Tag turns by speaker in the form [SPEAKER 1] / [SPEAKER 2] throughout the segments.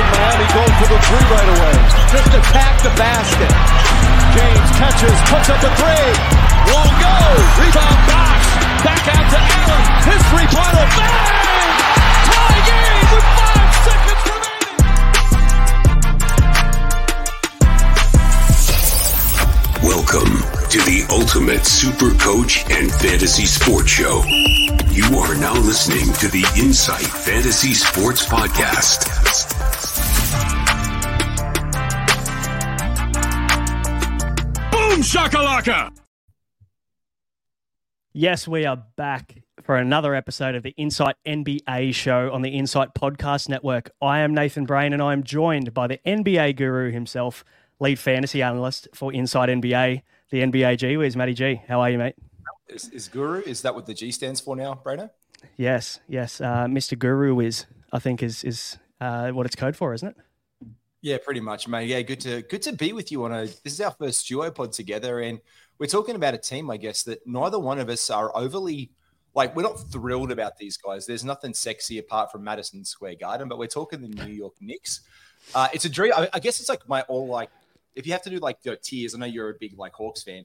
[SPEAKER 1] and Miami go for the three right away. Just attack the basket. James catches, puts up a three. Won't go. Rebound Bosh. Back out to Allen. His three-pointer. Bang! Tie game with five seconds remaining.
[SPEAKER 2] Welcome to the Ultimate Super Coach and Fantasy Sports Show. You are now listening to the Insight Fantasy Sports Podcast.
[SPEAKER 1] Shakalaka!
[SPEAKER 3] Yes, we are back for another episode of the Insight NBA show on the Insight Podcast Network. I am Nathan Brain and I am joined by the NBA guru himself, lead fantasy analyst for Insight NBA, the NBA G. Where's Matty G? How are you, mate?
[SPEAKER 4] Is, is Guru, is that what the G stands for now, Brainer?
[SPEAKER 3] Yes, yes. Uh, Mr. Guru is, I think, is is uh, what it's code for, isn't it?
[SPEAKER 4] Yeah, pretty much, mate. Yeah, good to good to be with you on a. This is our first duo pod together, and we're talking about a team, I guess, that neither one of us are overly like. We're not thrilled about these guys. There's nothing sexy apart from Madison Square Garden, but we're talking the New York Knicks. Uh, it's a dream. I, I guess it's like my all like. If you have to do like the tears, I know you're a big like Hawks fan.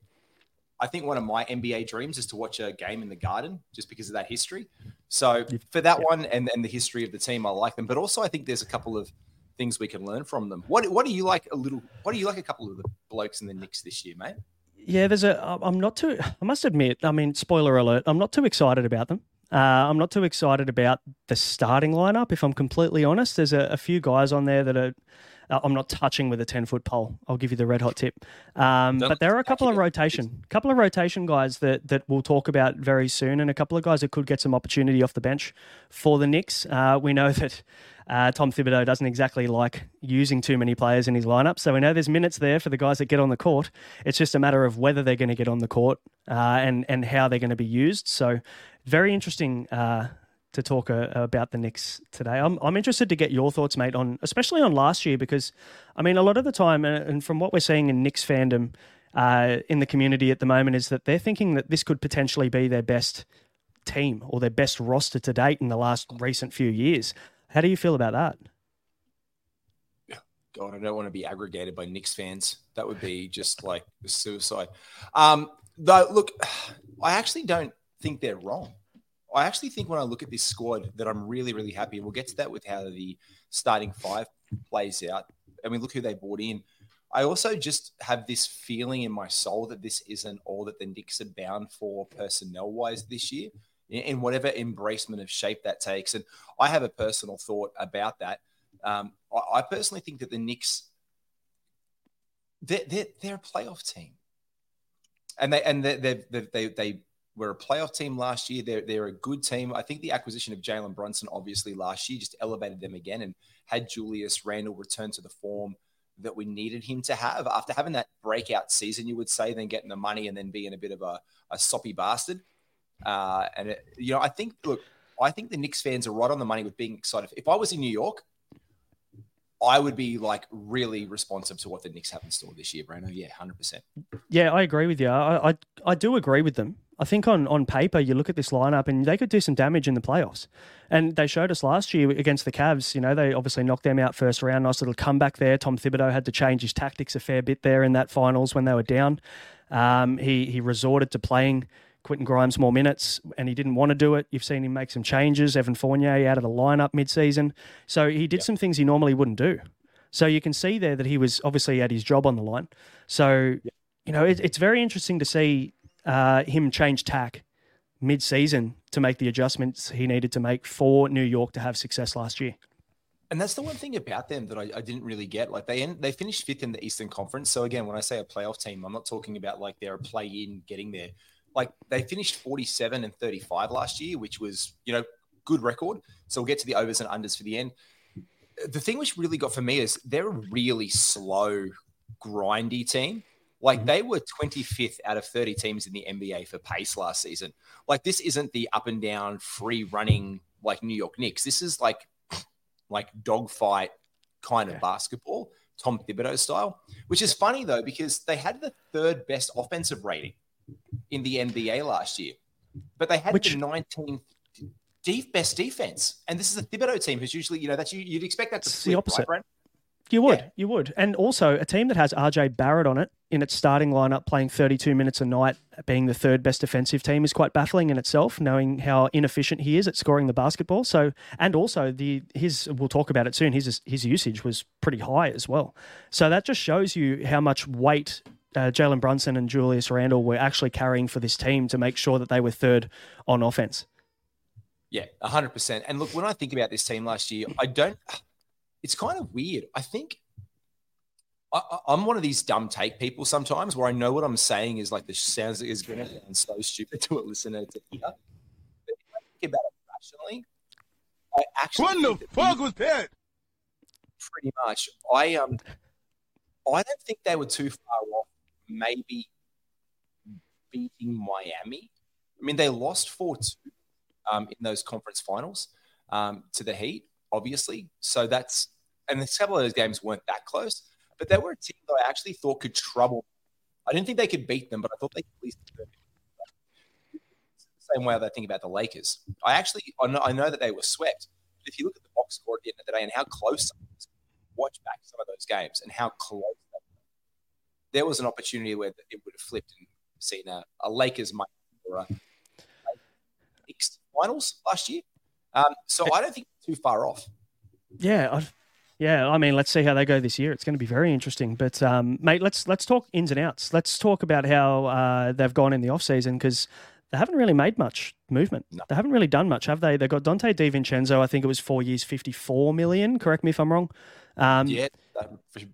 [SPEAKER 4] I think one of my NBA dreams is to watch a game in the Garden, just because of that history. So for that one and, and the history of the team, I like them. But also, I think there's a couple of things we can learn from them. What what do you like a little? What do you like a couple of the blokes in the Knicks this year, mate?
[SPEAKER 3] Yeah, there's a. I'm not too. I must admit. I mean, spoiler alert. I'm not too excited about them. Uh, I'm not too excited about the starting lineup. If I'm completely honest, there's a, a few guys on there that are. Uh, I'm not touching with a 10 foot pole. I'll give you the red hot tip. Um, but there are a couple of rotation, couple of rotation guys that that we'll talk about very soon, and a couple of guys that could get some opportunity off the bench for the Knicks. Uh, we know that uh, Tom Thibodeau doesn't exactly like using too many players in his lineup, so we know there's minutes there for the guys that get on the court. It's just a matter of whether they're going to get on the court uh, and and how they're going to be used. So very interesting uh, to talk uh, about the Knicks today. I'm, I'm interested to get your thoughts, mate, on especially on last year because, I mean, a lot of the time, uh, and from what we're seeing in Knicks fandom uh, in the community at the moment, is that they're thinking that this could potentially be their best team or their best roster to date in the last recent few years. How do you feel about that?
[SPEAKER 4] God, I don't want to be aggregated by Knicks fans. That would be just like suicide. Um, though, look, I actually don't think they're wrong. I actually think when I look at this squad that I'm really, really happy. We'll get to that with how the starting five plays out. I mean, look who they brought in. I also just have this feeling in my soul that this isn't all that the Knicks are bound for personnel wise this year, in whatever embracement of shape that takes. And I have a personal thought about that. Um, I, personally think that the Knicks, they're, they're, they're a playoff team. And they and they they, they were a playoff team last year. They're, they're a good team. I think the acquisition of Jalen Brunson, obviously, last year just elevated them again and had Julius Randle return to the form that we needed him to have after having that breakout season, you would say, then getting the money and then being a bit of a, a soppy bastard. Uh, and, it, you know, I think, look, I think the Knicks fans are right on the money with being excited. If I was in New York, I would be like really responsive to what the Knicks have in store this year, Brando. Yeah, hundred percent.
[SPEAKER 3] Yeah, I agree with you. I, I I do agree with them. I think on, on paper, you look at this lineup and they could do some damage in the playoffs. And they showed us last year against the Cavs. You know, they obviously knocked them out first round. Nice little comeback there. Tom Thibodeau had to change his tactics a fair bit there in that finals when they were down. Um, he he resorted to playing Quentin Grimes more minutes, and he didn't want to do it. You've seen him make some changes. Evan Fournier out of the lineup mid-season, so he did yep. some things he normally wouldn't do. So you can see there that he was obviously at his job on the line. So yep. you know it, it's very interesting to see uh, him change tack mid-season to make the adjustments he needed to make for New York to have success last year.
[SPEAKER 4] And that's the one thing about them that I, I, didn't really get. Like they end, they finished fifth in the Eastern Conference. So again, when I say a playoff team, I'm not talking about like they're a play in getting there. Like they finished 47 and 35 last year, which was you know good record. So we'll get to the overs and unders for the end. The thing which really got for me is they're a really slow, grindy team. Like mm-hmm. they were 25th out of 30 teams in the NBA for pace last season. Like this isn't the up and down free running like New York Knicks. This is like like dogfight kind of basketball, Tom Thibodeau style, which is funny though because they had the third best offensive rating in the NBA last year, but they had which... the 19th deep best defense. And this is a Thibodeau team who's usually, you know, that's you, you'd expect that to flip,
[SPEAKER 3] the opposite.
[SPEAKER 4] Right?
[SPEAKER 3] You would,
[SPEAKER 4] Yeah.
[SPEAKER 3] you would, and also a team that has RJ Barrett on it in its starting lineup, playing 32 minutes a night, being the third best defensive team, is quite baffling in itself. Knowing how inefficient he is at scoring the basketball, so and also the his we'll talk about it soon. His his usage was pretty high as well, so that just shows you how much weight. Uh, Jalen Brunson and Julius Randle were actually carrying for this team to make sure that they were third on offense.
[SPEAKER 4] Yeah, hundred percent. And look, when I think about this team last year, I don't. It's kind of weird. I think I, I'm one of these dumb take people sometimes, where I know what I'm saying is like this sounds is going to sound so stupid to a listener to hear. But if I think about it rationally, I actually
[SPEAKER 5] What the fuck was that?
[SPEAKER 4] pretty much. I um, I don't think they were too far off. Maybe beating Miami. I mean, they lost four two um, in those conference finals um, to the Heat, obviously. So that's and a couple of those games weren't that close, but they were a team that I actually thought could trouble. I didn't think they could beat them, but I thought they could at least. Same way that I think about the Lakers. I actually I know, I know that they were swept, but if you look at the box score at the end of the day and how close, watch back some of those games and how close they were. There was an opportunity where it would have flipped and seen a, a Lakers might or a Knicks finals last year. Um, so I don't think too far off.
[SPEAKER 3] Yeah, I, yeah. I mean, let's see how they go this year. It's going to be very interesting. But um, mate, let's let's talk ins and outs. Let's talk about how uh, they've gone in the off season because they haven't really made much movement.
[SPEAKER 4] No.
[SPEAKER 3] They haven't really done much, have they? They got Donte DiVincenzo. I think it was four years, fifty-four million. Correct me if I'm wrong. Um,
[SPEAKER 4] Yeah,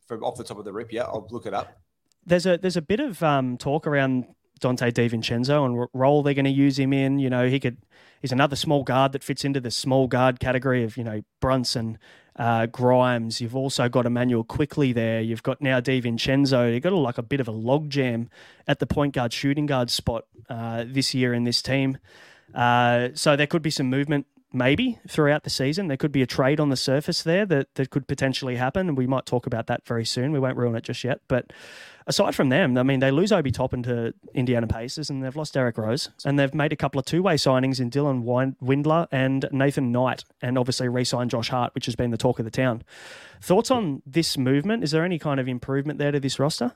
[SPEAKER 4] for off the top of the rip, yeah, I'll look it up.
[SPEAKER 3] there's a there's a bit of um, talk around Donte DiVincenzo and what role they're going to use him in. You know, he could he's another small guard that fits into the small guard category of you know Brunson, uh, Grimes. You've also got Immanuel Quickley there. You've got now DiVincenzo. You've got a, like a bit of a logjam at the point guard shooting guard spot uh, this year in this team. Uh, so there could be some movement. Maybe throughout the season, there could be a trade on the surface there that, that could potentially happen. And we might talk about that very soon. We won't ruin it just yet. But aside from them, I mean, they lose Obi Toppin to Indiana Pacers and they've lost Derrick Rose and they've made a couple of two way signings in Dylan Windler and Nathan Knight and obviously re signed Josh Hart, which has been the talk of the town. Thoughts on this movement? Is there any kind of improvement there to this roster?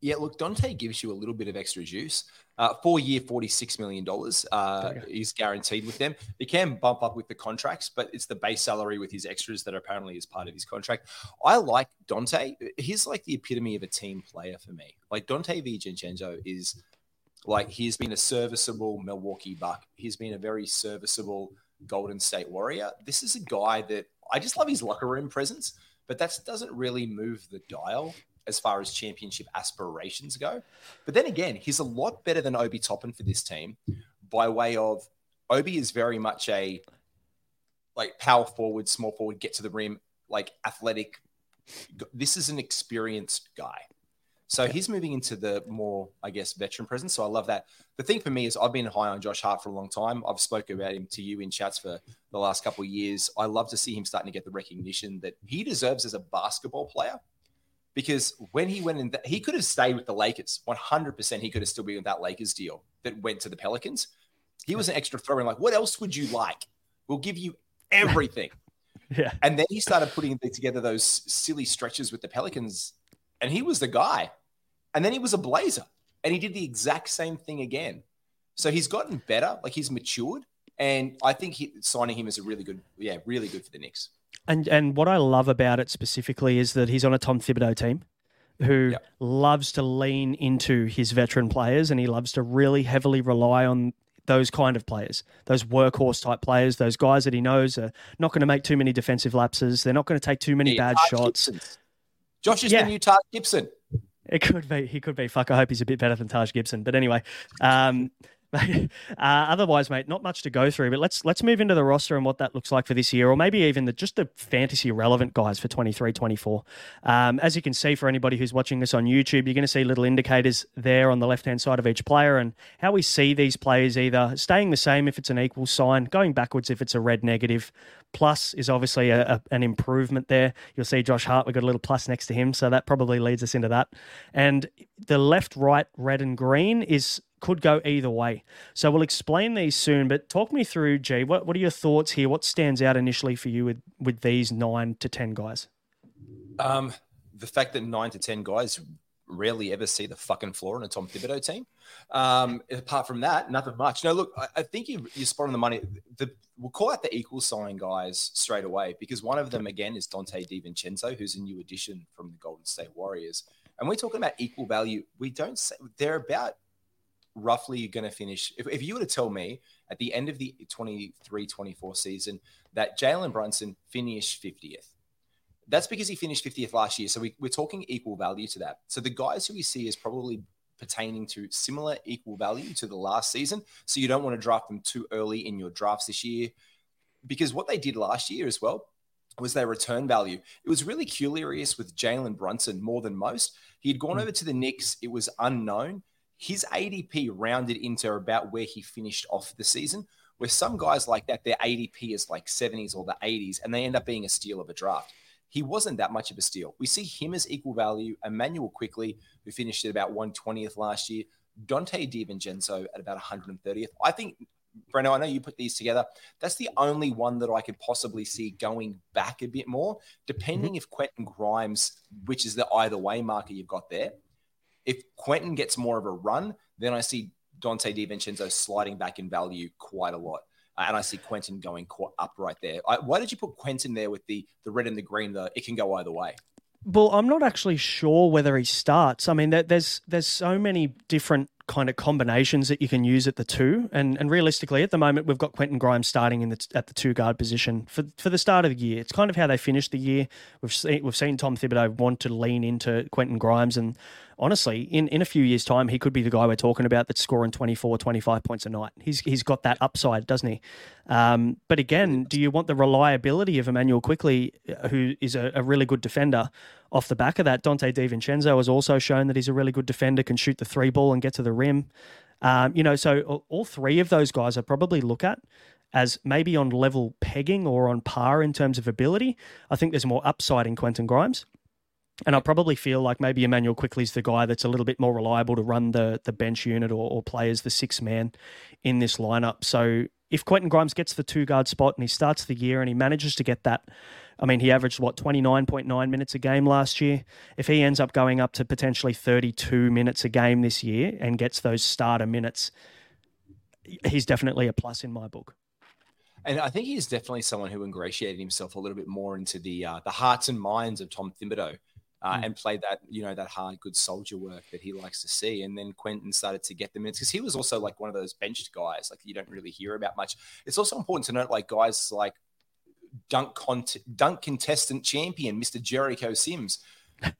[SPEAKER 4] Yeah, look, Donte gives you a little bit of extra juice. Uh, four year, $46 million uh, is guaranteed with them. They can bump up with the contracts, but it's the base salary with his extras that apparently is part of his contract. I like Donte. He's like the epitome of a team player for me. Like Donte Vincenzo is like he's been a serviceable Milwaukee Buck. He's been a very serviceable Golden State Warrior. This is a guy that I just love his locker room presence, but that doesn't really move the dial as far as championship aspirations go. But then again, he's a lot better than Obi Toppin for this team by way of Obi is very much a like power forward, small forward, get to the rim, like athletic. This is an experienced guy. So he's moving into the more, I guess, veteran presence. So I love that. The thing for me is I've been high on Josh Hart for a long time. I've spoken about him to you in chats for the last couple of years. I love to see him starting to get the recognition that he deserves as a basketball player because when he went in, he could have stayed with the Lakers. 100% he could have still been with that Lakers deal that went to the Pelicans. He was an extra thrower. Like, what else would you like? We'll give you everything.
[SPEAKER 3] Yeah.
[SPEAKER 4] And then he started putting together those silly stretches with the Pelicans, and he was the guy. And then he was a Blazer, and he did the exact same thing again. So he's gotten better, like he's matured, and I think he, signing him is a really good, yeah, really good for the Knicks.
[SPEAKER 3] And and what I love about it specifically is that he's on a Tom Thibodeau team who
[SPEAKER 4] Yep.
[SPEAKER 3] loves to lean into his veteran players and he loves to really heavily rely on those kind of players, those workhorse type players, those guys that he knows are not going to make too many defensive lapses. They're not going to take too many
[SPEAKER 4] Yeah,
[SPEAKER 3] bad
[SPEAKER 4] Taj
[SPEAKER 3] shots.
[SPEAKER 4] Gibson's. Josh is
[SPEAKER 3] Yeah.
[SPEAKER 4] the new Taj Gibson.
[SPEAKER 3] It could be. He could be. Fuck. I hope he's a bit better than Taj Gibson. But anyway, um, uh, otherwise, mate, not much to go through. But let's let's move into the roster and what that looks like for this year, or maybe even the, just the fantasy relevant guys for 23, 24. Um, as you can see, for anybody who's watching this on YouTube, you're going to see little indicators there on the left hand side of each player and how we see these players either staying the same if it's an equal sign, going backwards if it's a red negative. Plus is obviously a, a, an improvement there. You'll see Josh Hart, we've got a little plus next to him. So that probably leads us into that. And the left, right, red, and green is could go either way. So we'll explain these soon, but talk me through, G. What what are your thoughts here? What stands out initially for you with with these nine to ten guys?
[SPEAKER 4] Um, the fact that nine to ten guys rarely ever see the fucking floor in a Tom Thibodeau team. Um, apart from that, nothing much. No, look, I, I think you, you're spot on the money. The, we'll call out the equal sign guys straight away because one of them, again, is Donte DiVincenzo, who's a new addition from the Golden State Warriors. And we're talking about equal value. We don't say they're about roughly you're going to finish. If, if you were to tell me at the end of the 23 24 season that Jalen Brunson finished 50th, that's because he finished 50th last year. So we, we're talking equal value to that. So the guys who we see is probably pertaining to similar equal value to the last season. So you don't want to draft them too early in your drafts this year. Because what they did last year as well was their return value. It was really curious with Jalen Brunson more than most. He had gone hmm. over to the Knicks, it was unknown. His ADP rounded into about where he finished off the season, where some guys like that, their ADP is like 70s or the 80s, and they end up being a steal of a draft he wasn't that much of a steal. We see him as equal value. Immanuel Quickley, who finished at about 120th last year, Donte DiVincenzo at about 130th. I think, Breno, I know you put these together. That's the only one that I could possibly see going back a bit more, depending mm-hmm. if Quentin Grimes, which is the either way marker you've got there. If Quentin gets more of a run, then I see Donte DiVincenzo sliding back in value quite a lot uh, and I see Quentin going up right there. I, why did you put Quentin there with the the red and the green? The it can go either way.
[SPEAKER 3] Well, I'm not actually sure whether he starts. I mean, there's there's so many different kind of combinations that you can use at the two. And and realistically, at the moment, we've got Quentin Grimes starting in the at the two guard position for for the start of the year. It's kind of how they finished the year. We've seen we've seen Tom Thibodeau want to lean into Quentin Grimes, and honestly, in in a few years' time, he could be the guy we're talking about that's scoring 24, 25 points a night. He's he's got that upside, doesn't he? Um, but again, do you want the reliability of Immanuel Quickley, who is a, a really good defender? off the back of that, Donte DiVincenzo has also shown that he's a really good defender, can shoot the three ball and get to the rim. Um, you know, so all three of those guys I probably look at as maybe on level pegging or on par in terms of ability. I think there's more upside in Quentin Grimes. And I probably feel like maybe Immanuel Quickley's the guy that's a little bit more reliable to run the the bench unit or, or play as the six man in this lineup. So if Quentin Grimes gets the two guard spot and he starts the year and he manages to get that I mean, he averaged what 29.9 minutes a game last year. If he ends up going up to potentially 32 minutes a game this year and gets those starter minutes, he's definitely a plus in my book.
[SPEAKER 4] And I think he's definitely someone who ingratiated himself a little bit more into the uh, the hearts and minds of Tom Thibodeau. Uh, mm. and played that you know that hard good soldier work that he likes to see and then quentin started to get the minutes because he was also like one of those benched guys like you don't really hear about much it's also important to note like guys like dunk cont- dunk contestant champion, Mr. Jericho Sims,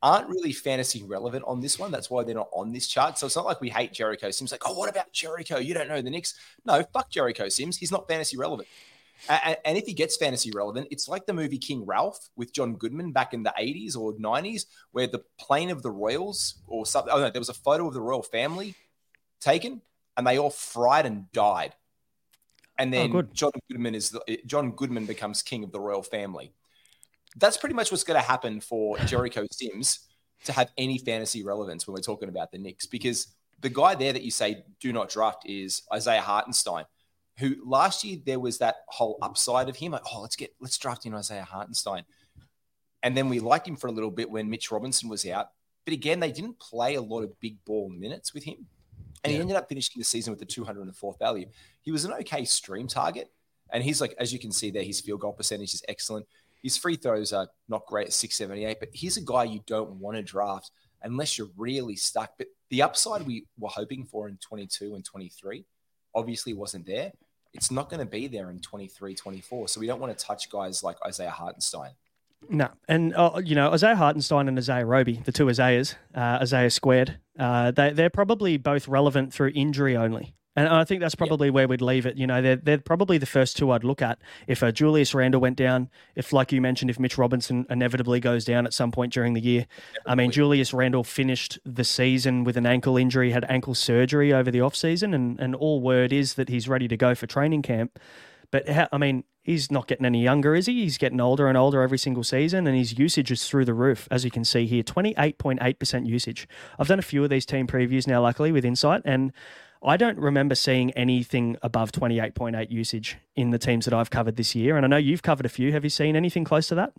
[SPEAKER 4] aren't really fantasy relevant on this one. That's why they're not on this chart. So it's not like we hate Jericho Sims. Like, oh, what about Jericho? You don't know the Knicks. No, fuck Jericho Sims. He's not fantasy relevant. And if he gets fantasy relevant, it's like the movie King Ralph with John Goodman back in the 80s or 90s, where the plane of the Royals or something, oh no, there was a photo of the royal family taken and they all fried and died. And oh, then oh, John Goodman is the, John Goodman becomes king of the royal family. That's pretty much what's going to happen for Jericho Sims to have any fantasy relevance when we're talking about the Knicks, because the guy there that you say do not draft is Isaiah Hartenstein, who last year there was that whole upside of him, like oh let's get let's draft in Isaiah Hartenstein, and then we liked him for a little bit when Mitch Robinson was out, but again they didn't play a lot of big ball minutes with him. And yeah. he ended up finishing the season with the 204th value. He was an okay stream target. And he's like, as you can see there, his field goal percentage is excellent. His free throws are not great at 678, but he's a guy you don't want to draft unless you're really stuck. But the upside we were hoping for in 22 and 23 obviously wasn't there. It's not going to be there in 23, 24. So we don't want to touch guys like Isaiah Hartenstein.
[SPEAKER 3] No, and uh, you know Isaiah Hartenstein and Isaiah Roby, the two Isaiahs, uh, Isaiah squared, uh, they they're probably both relevant through injury only, and I think that's probably yep. where we'd leave it. You know, they're they're probably the first two I'd look at if uh, Julius Randle went down, if like you mentioned, if Mitch Robinson inevitably goes down at some point during the year. I mean, Julius Randle finished the season with an ankle injury, had ankle surgery over the off season, and and all word is that he's ready to go for training camp. But I mean, he's not getting any younger, is he? He's getting older and older every single season, and his usage is through the roof, as you can see here 28.8% usage. I've done a few of these team previews now, luckily, with Insight, and I don't remember seeing anything above 28.8 usage in the teams that I've covered this year. And I know you've covered a few. Have you seen anything close to that?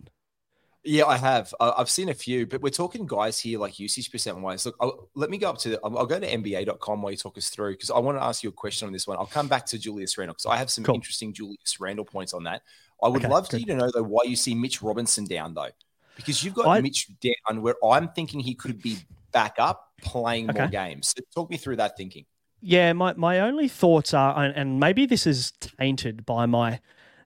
[SPEAKER 4] Yeah, I have. I've seen a few, but we're talking guys here like usage percent wise. Look, I'll, let me go up to, I'll go to NBA.com while you talk us through because I want to ask you a question on this one. I'll come back to Julius Randle because I have some cool. interesting Julius Randle points on that. I would okay, love good. to know though why you see Mitch Robinson down though, because you've got I, Mitch down where I'm thinking he could be back up playing okay. more games. So talk me through that thinking.
[SPEAKER 3] Yeah, my, my only thoughts are, and, maybe this is tainted by my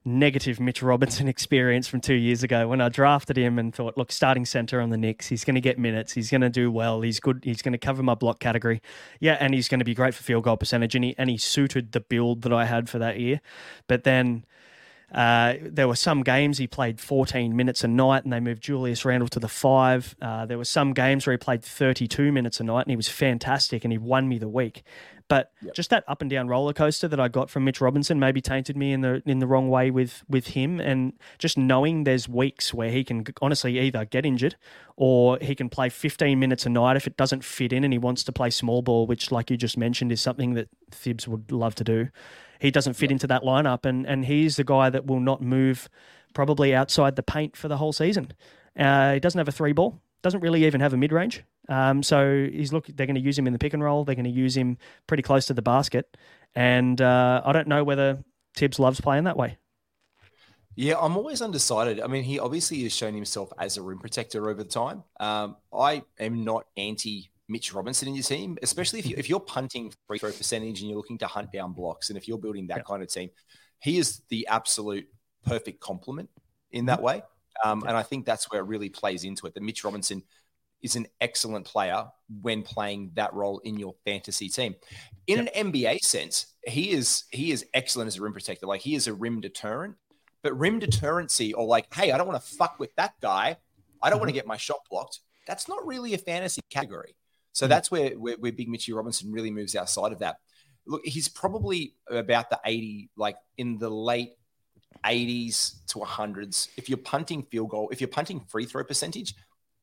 [SPEAKER 3] negative Mitch Robinson experience from two years ago when I drafted him and thought, look, starting center on the Knicks, he's going to get minutes, he's going to do well, he's good, he's going to cover my block category, yeah, and he's going to be great for field goal percentage, and he and he suited the build that I had for that year, but then. Uh, there were some games he played 14 minutes a night and they moved Julius Randle to the five. Uh, there were some games where he played 32 minutes a night and he was fantastic and he won me the week. But yep. just that up and down roller coaster that I got from Mitch Robinson maybe tainted me in the in the wrong way with with him. And just knowing there's weeks where he can honestly either get injured or he can play 15 minutes a night if it doesn't fit in and he wants to play small ball, which, like you just mentioned, is something that Thibs would love to do. He doesn't fit yep. into that lineup, and and he's the guy that will not move probably outside the paint for the whole season. Uh, he doesn't have a three ball doesn't really even have a mid range. Um, so he's look. They're going to use him in the pick and roll. They're going to use him pretty close to the basket, and uh, I don't know whether Thibs loves playing that way.
[SPEAKER 4] Yeah, I'm always undecided. I mean, he obviously has shown himself as a rim protector over the time. Um, I am not anti Mitch Robinson in your team, especially if, you, if you're punting free throw percentage and you're looking to hunt down blocks, and if you're building that yeah. kind of team, he is the absolute perfect complement in that mm-hmm. way. Um, yeah. And I think that's where it really plays into it. That Mitch Robinson is an excellent player when playing that role in your fantasy team. In yeah. an NBA sense, he is he is excellent as a rim protector. Like he is a rim deterrent. But rim deterrency or like, hey, I don't want to fuck with that guy. I don't mm-hmm. want to get my shot blocked. That's not really a fantasy category. So mm-hmm. that's where, where, where Big Mitchy Robinson really moves outside of that. Look, he's probably about the 80, like in the late 80s to 100s. If you're punting field goal, if you're punting free throw percentage,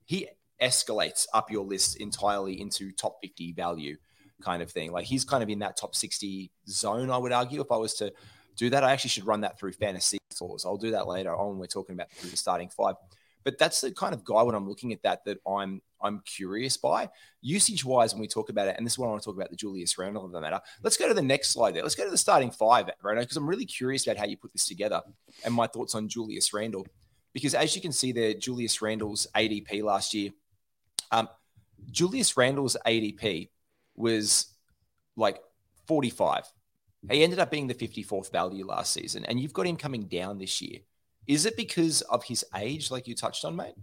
[SPEAKER 4] he escalates up your list entirely into top 50 value kind of thing. Like he's kind of in that top 60 zone, I would argue. If I was to do that, I actually should run that through fantasy scores. I'll do that later on we're talking about the starting five. But that's the kind of guy when I'm looking at that that I'm I'm curious by usage wise when we talk about it. And this is what I want to talk about the Julius Randle of the matter. Let's go to the next slide there. Let's go to the starting five, Randall, because I'm really curious about how you put this together and my thoughts on Julius Randle. Because as you can see there, Julius Randle's ADP last year, um, Julius Randle's ADP was like 45. He ended up being the 54th value last season, and you've got him coming down this year. Is it because of his age, like you touched on, mate?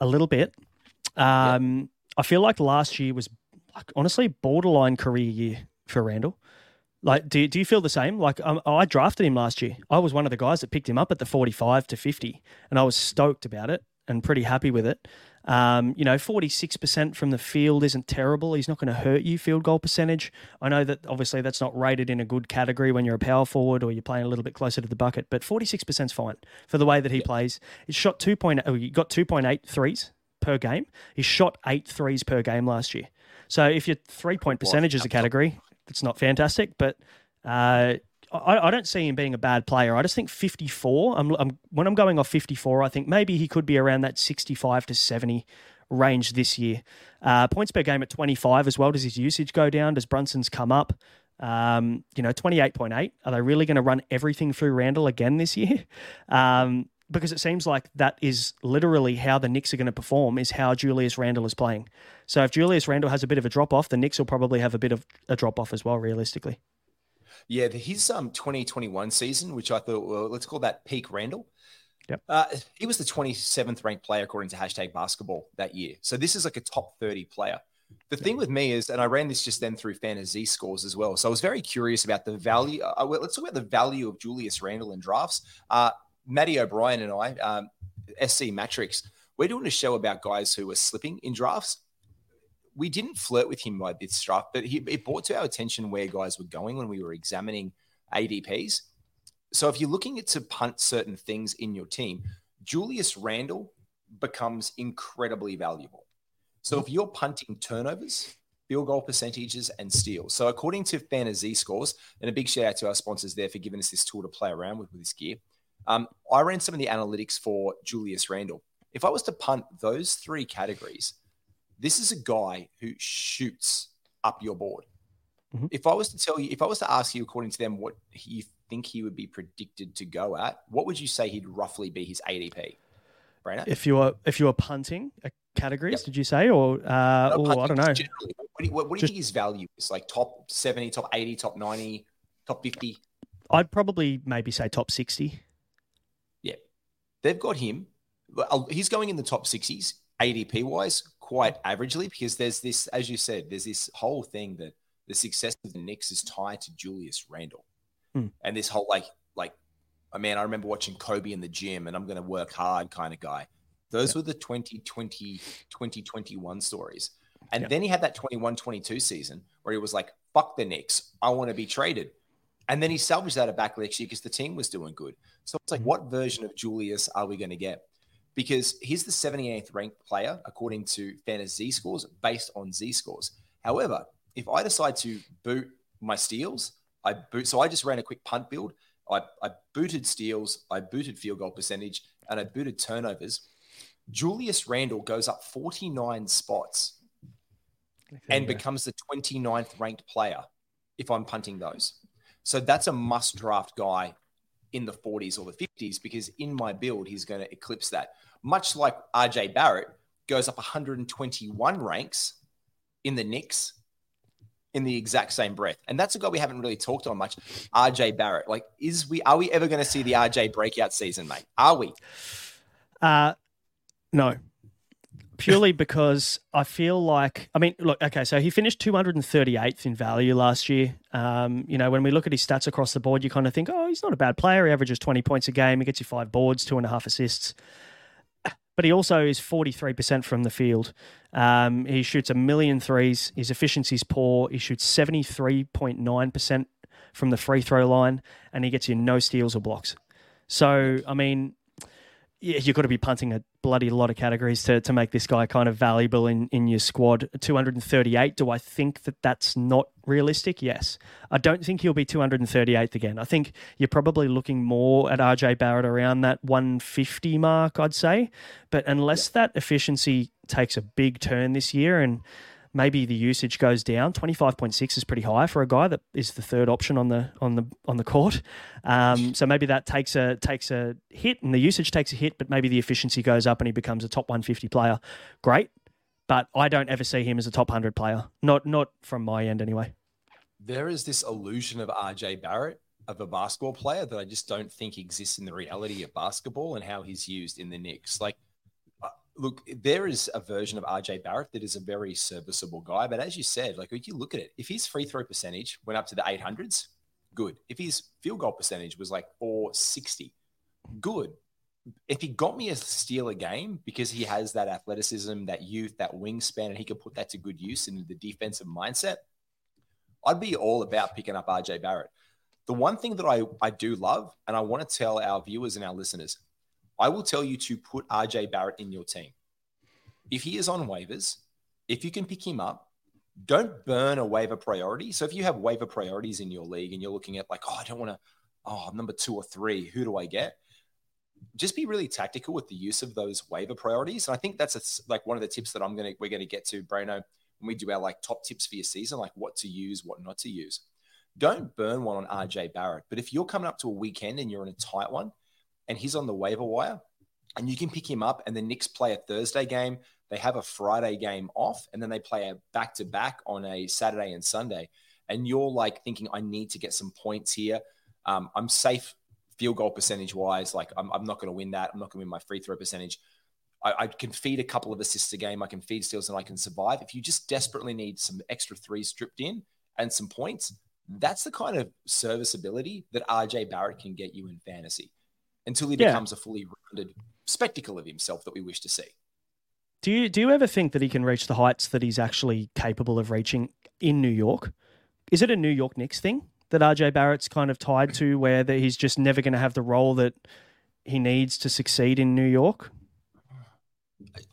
[SPEAKER 3] A little bit. Um, yeah. I feel like last year was like honestly borderline career year for Randle. Like, do, do you feel the same? Like, um, I drafted him last year. I was one of the guys that picked him up at the 45 to 50, and I was stoked about it and pretty happy with it. Um, you know, 46% from the field isn't terrible. He's not going to hurt you field goal percentage. I know that obviously that's not rated in a good category when you're a power forward or you're playing a little bit closer to the bucket, but 46% is fine for the way that he yeah. plays. He shot 2.0, oh, he got 2.8 threes per game. He shot eight threes per game last year. So if your three point percentage is a category, it's not fantastic, but uh, I, I, don't see him being a bad player. I just think 54. I'm, I'm, when I'm going off 54, I think maybe he could be around that 65 to 70 range this year. Uh, points per game at 25 as well. Does his usage go down? Does Brunson's come up? Um, you know, 28.8. Are they really going to run everything through Randle again this year? Um, because it seems like that is literally how the Knicks are going to perform is how Julius Randle is playing. So if Julius Randle has a bit of a drop off, the Knicks will probably have a bit of a drop off as well, realistically.
[SPEAKER 4] Yeah, his um 2021 season, which I thought, well, let's call that peak Randle.
[SPEAKER 3] Yep.
[SPEAKER 4] Uh, he was the 27th ranked player according to hashtag basketball that year. So this is like a top 30 player. The thing with me is, and I ran this just then through FantaZScores as well. So I was very curious about the value. Uh, let's talk about the value of Julius Randle in drafts. Uh, Matty O'Brien and I, um, SC Matrix, we're doing a show about guys who are slipping in drafts. We didn't flirt with him by this stuff, but he, it brought to our attention where guys were going when we were examining ADPs. So if you're looking to punt certain things in your team, Julius Randle becomes incredibly valuable. So if you're punting turnovers, field goal percentages, and steals. So according to FantaZScores, and a big shout out to our sponsors there for giving us this tool to play around with with this gear. Um, I ran some of the analytics for Julius Randle. If I was to punt those three categories, this is a guy who shoots up your board. Mm-hmm. If I was to tell you, if I was to ask you, according to them, what you think he would be predicted to go at, what would you say he'd roughly be his ADP?
[SPEAKER 3] Brandon? If you were if you were punting categories, yep. did you say, or uh, no, I don't know.
[SPEAKER 4] What do you, what, what do you think his value is? Like top seventy, top eighty, top ninety, top fifty?
[SPEAKER 3] I'd probably maybe say top sixty.
[SPEAKER 4] Yeah, they've got him. He's going in the top sixties ADP wise, quite averagely, because there's this, as you said, there's this whole thing that the success of the Knicks is tied to Julius Randle, hmm. and this whole like like, I mean, I remember watching Kobe in the gym, and I'm going to work hard kind of guy. Those yeah. were the 2020, 2021 stories. And yeah. then he had that 21 22 season where he was like, fuck the Knicks. I want to be traded. And then he salvaged that back next year because the team was doing good. So it's like, mm-hmm. what version of Julius are we going to get? Because he's the 78th ranked player according to FantaZScores based on Z scores. However, if I decide to boot my steals, I boot. So I just ran a quick punt build. I, I booted steals, I booted field goal percentage, and I booted turnovers. Julius Randle goes up 49 spots and becomes the 29th ranked player if I'm punting those. So that's a must draft guy in the 40s or the 50s because in my build, he's going to eclipse that. Much like RJ Barrett goes up 121 ranks in the Knicks in the exact same breath. And that's a guy we haven't really talked on much. RJ Barrett. Like, is we are we ever going to see the RJ breakout season, mate? Are we?
[SPEAKER 3] Uh no. Purely because I feel like, I mean, look, okay, so he finished 238th in value last year. Um, you know, when we look at his stats across the board, you kind of think, oh, he's not a bad player. He averages 20 points a game. He gets you five boards, two and a half assists. But he also is 43% from the field. Um, he shoots a million threes. His efficiency is poor. He shoots 73.9% from the free throw line, and he gets you no steals or blocks. So, I mean, yeah, you've got to be punting a bloody lot of categories to, to make this guy kind of valuable in, in your squad. 238, do I think that that's not realistic? Yes. I don't think he'll be 238th again. I think you're probably looking more at RJ Barrett around that 150 mark, I'd say. But unless yeah. that efficiency takes a big turn this year and maybe the usage goes down. Twenty five point six is pretty high for a guy that is the third option on the on the on the court. Um, so maybe that takes a takes a hit, and the usage takes a hit, but maybe the efficiency goes up and he becomes a top one fifty player. Great, but I don't ever see him as a top hundred player. Not not from my end anyway.
[SPEAKER 4] There is this illusion of RJ Barrett of a basketball player that I just don't think exists in the reality of basketball and how he's used in the Knicks. Like look, there is a version of RJ Barrett that is a very serviceable guy. But as you said, like if you look at it, if his free throw percentage went up to the 800s, good. If his field goal percentage was like 460, good. If he got me a steal a game because he has that athleticism, that youth, that wingspan, and he could put that to good use in the defensive mindset, I'd be all about picking up RJ Barrett. The one thing that I, I do love, and I want to tell our viewers and our listeners, I will tell you to put RJ Barrett in your team. If he is on waivers, if you can pick him up, don't burn a waiver priority. So if you have waiver priorities in your league and you're looking at like, oh, I don't want to, oh, number two or three, who do I get? Just be really tactical with the use of those waiver priorities. And I think that's a, like one of the tips that I'm gonna we're gonna get to, Brano, when we do our like top tips for your season, like what to use, what not to use. Don't burn one on RJ Barrett. But if you're coming up to a weekend and you're in a tight one, and he's on the waiver wire, and you can pick him up. And the Knicks play a Thursday game. They have a Friday game off, and then they play a back to back on a Saturday and Sunday. And you're like thinking, I need to get some points here. Um, I'm safe field goal percentage wise. Like, I'm, I'm not going to win that. I'm not going to win my free throw percentage. I, I, can feed a couple of assists a game. I can feed steals and I can survive. If you just desperately need some extra threes stripped in and some points, that's the kind of serviceability that RJ Barrett can get you in fantasy until he yeah. becomes a fully rounded spectacle of himself that we wish to see.
[SPEAKER 3] Do you do you ever think that he can reach the heights that he's actually capable of reaching in New York? Is it a New York Knicks thing that RJ Barrett's kind of tied to, where that he's just never going to have the role that he needs to succeed in New York?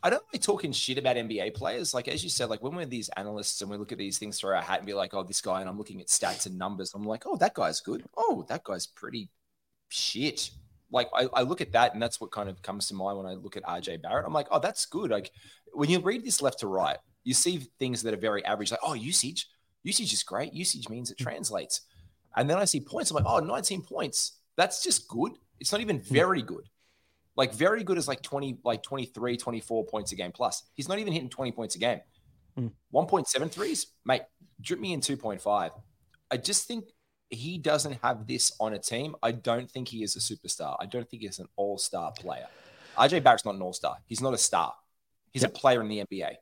[SPEAKER 4] I don't like talking shit about NBA players. Like as you said, like when we're these analysts and we look at these things through our hat and be like, oh, this guy, and I'm looking at stats and numbers. I'm like, oh, that guy's good. Oh, that guy's pretty shit. Like I, I look at that and that's what kind of comes to mind when I look at RJ Barrett. I'm like, oh, that's good. Like when you read this left to right, you see things that are very average, like, oh, usage. Usage is great. Usage means it translates. And then I see points. I'm like, oh, 19 points. That's just good. It's not even very good. Like very good is like 20, like 23, 24 points a game plus. He's not even hitting 20 points a game. Mm. 1.73s, mate, drip me in 2.5. I just think he doesn't have this on a team. I don't think he is a superstar. I don't think he's an all-star player. RJ Barrett's not an all-star. He's not a star. He's yep. a player in the NBA.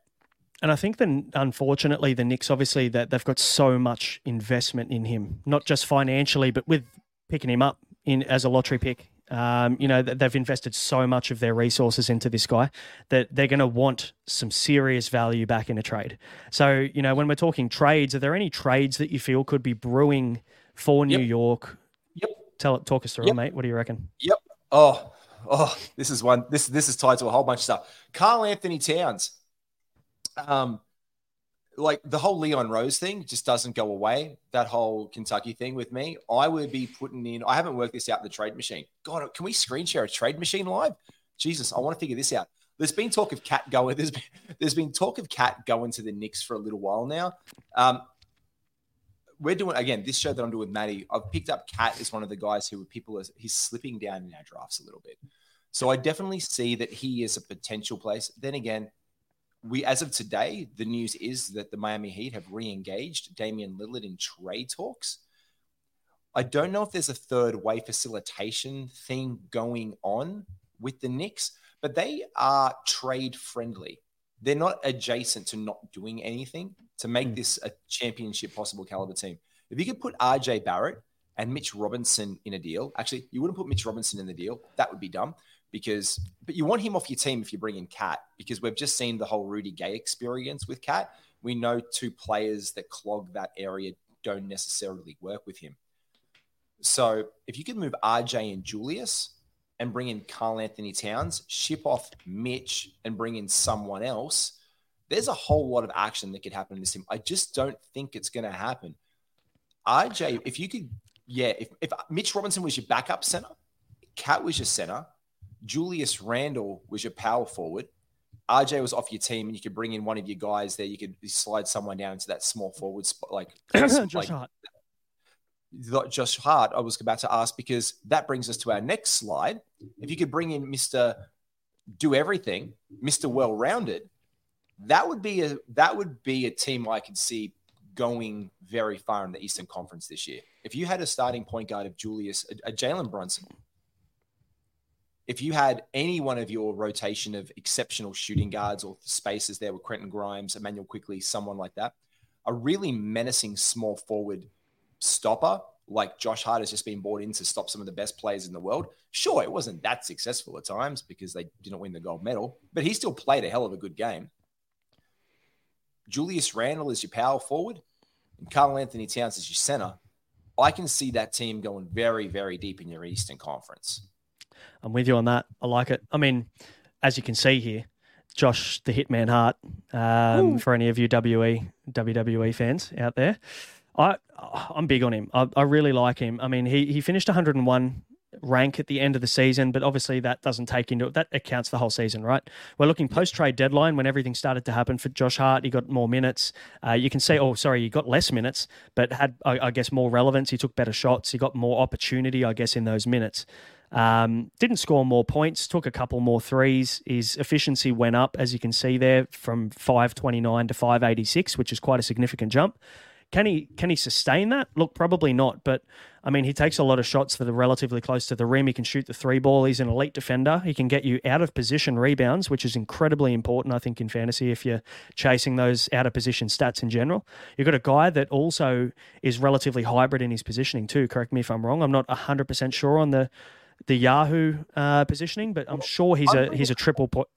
[SPEAKER 3] And I think that unfortunately the Knicks obviously that they've got so much investment in him, not just financially, but with picking him up in as a lottery pick um, you know, they've invested so much of their resources into this guy that they're going to want some serious value back in a trade. So, you know, when we're talking trades, are there any trades that you feel could be brewing for New yep. York?
[SPEAKER 4] Yep.
[SPEAKER 3] Tell talk us through, yep. mate. What do you reckon?
[SPEAKER 4] Yep. Oh, oh, this is one. This this is tied to a whole bunch of stuff. Karl-Anthony Towns. Um, like the whole Leon Rose thing just doesn't go away. That whole Kentucky thing with me, I would be putting in. I haven't worked this out in the trade machine. God, can we screen share a trade machine live? Jesus, I want to figure this out. There's been talk of KAT going. There's been, there's been talk of KAT going to the Knicks for a little while now. Um, we're doing again this show that I'm doing with Matty. I've picked up KAT as one of the guys who people are he's slipping down in our drafts a little bit. So I definitely see that he is a potential place. Then again, we as of today, the news is that the Miami Heat have re-engaged Damian Lillard in trade talks. I don't know if there's a third way facilitation thing going on with the Knicks, but they are trade friendly. They're not adjacent to not doing anything to make mm. this a championship possible caliber team. If you could put RJ Barrett and Mitch Robinson in a deal, actually, you wouldn't put Mitch Robinson in the deal. That would be dumb because but you want him off your team if you bring in KAT because we've just seen the whole Rudy Gay experience with KAT. We know two players that clog that area don't necessarily work with him. So if you could move RJ and Julius and bring in Karl-Anthony Towns, ship off Mitch and bring in someone else, there's a whole lot of action that could happen in this team. I just don't think it's going to happen. RJ, if you could, yeah, if, if Mitch Robinson was your backup center, KAT was your center, Julius Randle was your power forward. RJ was off your team, and you could bring in one of your guys there. You could slide someone down into that small forward spot, like
[SPEAKER 3] Josh like, Hart.
[SPEAKER 4] Josh Hart. I was about to ask because that brings us to our next slide. If you could bring in Mister Do Everything, Mister Well Rounded, that would be a that would be a team I could see going very far in the Eastern Conference this year. If you had a starting point guard of Julius, a, a Jalen Brunson, if you had any one of your rotation of exceptional shooting guards or spaces there with Quentin Grimes, Immanuel Quickley, someone like that, a really menacing small forward stopper like Josh Hart has just been brought in to stop some of the best players in the world. Sure, it wasn't that successful at times because they didn't win the gold medal, but he still played a hell of a good game. Julius Randle is your power forward, and Karl-Anthony Towns is your center. I can see that team going very, very deep in your Eastern Conference.
[SPEAKER 3] I'm with you on that. I like it. I mean, as you can see here, Josh the Hitman Hart, um, for any of you WE WWE fans out there, I I'm big on him. I, I really like him. I mean, he he finished 101 rank at the end of the season, but obviously that doesn't take into that accounts the whole season, right? We're looking post trade deadline when everything started to happen for Josh Hart. He got more minutes. Uh, you can say, oh, sorry, he got less minutes, but had I, I, guess more relevance. He took better shots. He got more opportunity, I guess, in those minutes. Um, didn't score more points, took a couple more threes. His efficiency went up, as you can see there, from 529 to 586, which is quite a significant jump. Can he can he sustain that? Look, probably not. But I mean, he takes a lot of shots that are relatively close to the rim. He can shoot the three ball. He's an elite defender. He can get you out of position rebounds, which is incredibly important, I think, in fantasy if you're chasing those out of position stats in general. You've got a guy that also is relatively hybrid in his positioning too. Correct me if I'm wrong. I'm not 100% sure on the the Yahoo uh, positioning, but I'm sure he's a he's a triple point.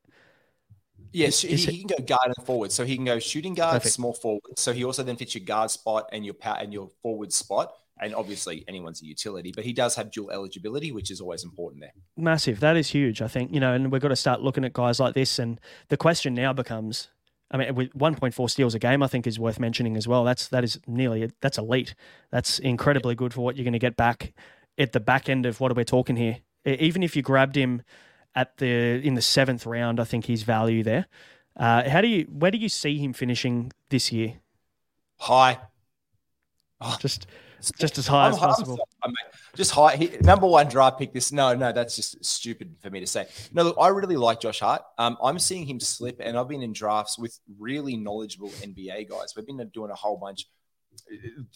[SPEAKER 4] Yes, he, he, can go guard and forward. So he can go shooting guard, Perfect. small forward. So he also then fits your guard spot and your and your forward spot. And obviously, anyone's a utility, but he does have dual eligibility, which is always important there.
[SPEAKER 3] Massive. That is huge, I think. You know, and we've got to start looking at guys like this. And the question now becomes I mean, with 1.4 steals a game, I think is worth mentioning as well. That's that is nearly that's elite. That's incredibly good for what you're going to get back at the back end of what are we're talking here. Even if you grabbed him at the in the seventh round, I think his value there. Uh, how do you where do you see him finishing this year?
[SPEAKER 4] High.
[SPEAKER 3] Oh. Just just as high I'm, as possible.
[SPEAKER 4] I'm, just high. He, number one draft pick. This no, no, that's just stupid for me to say. No, look, I really like Josh Hart. Um, I'm seeing him slip, and I've been in drafts with really knowledgeable NBA guys. We've been doing a whole bunch.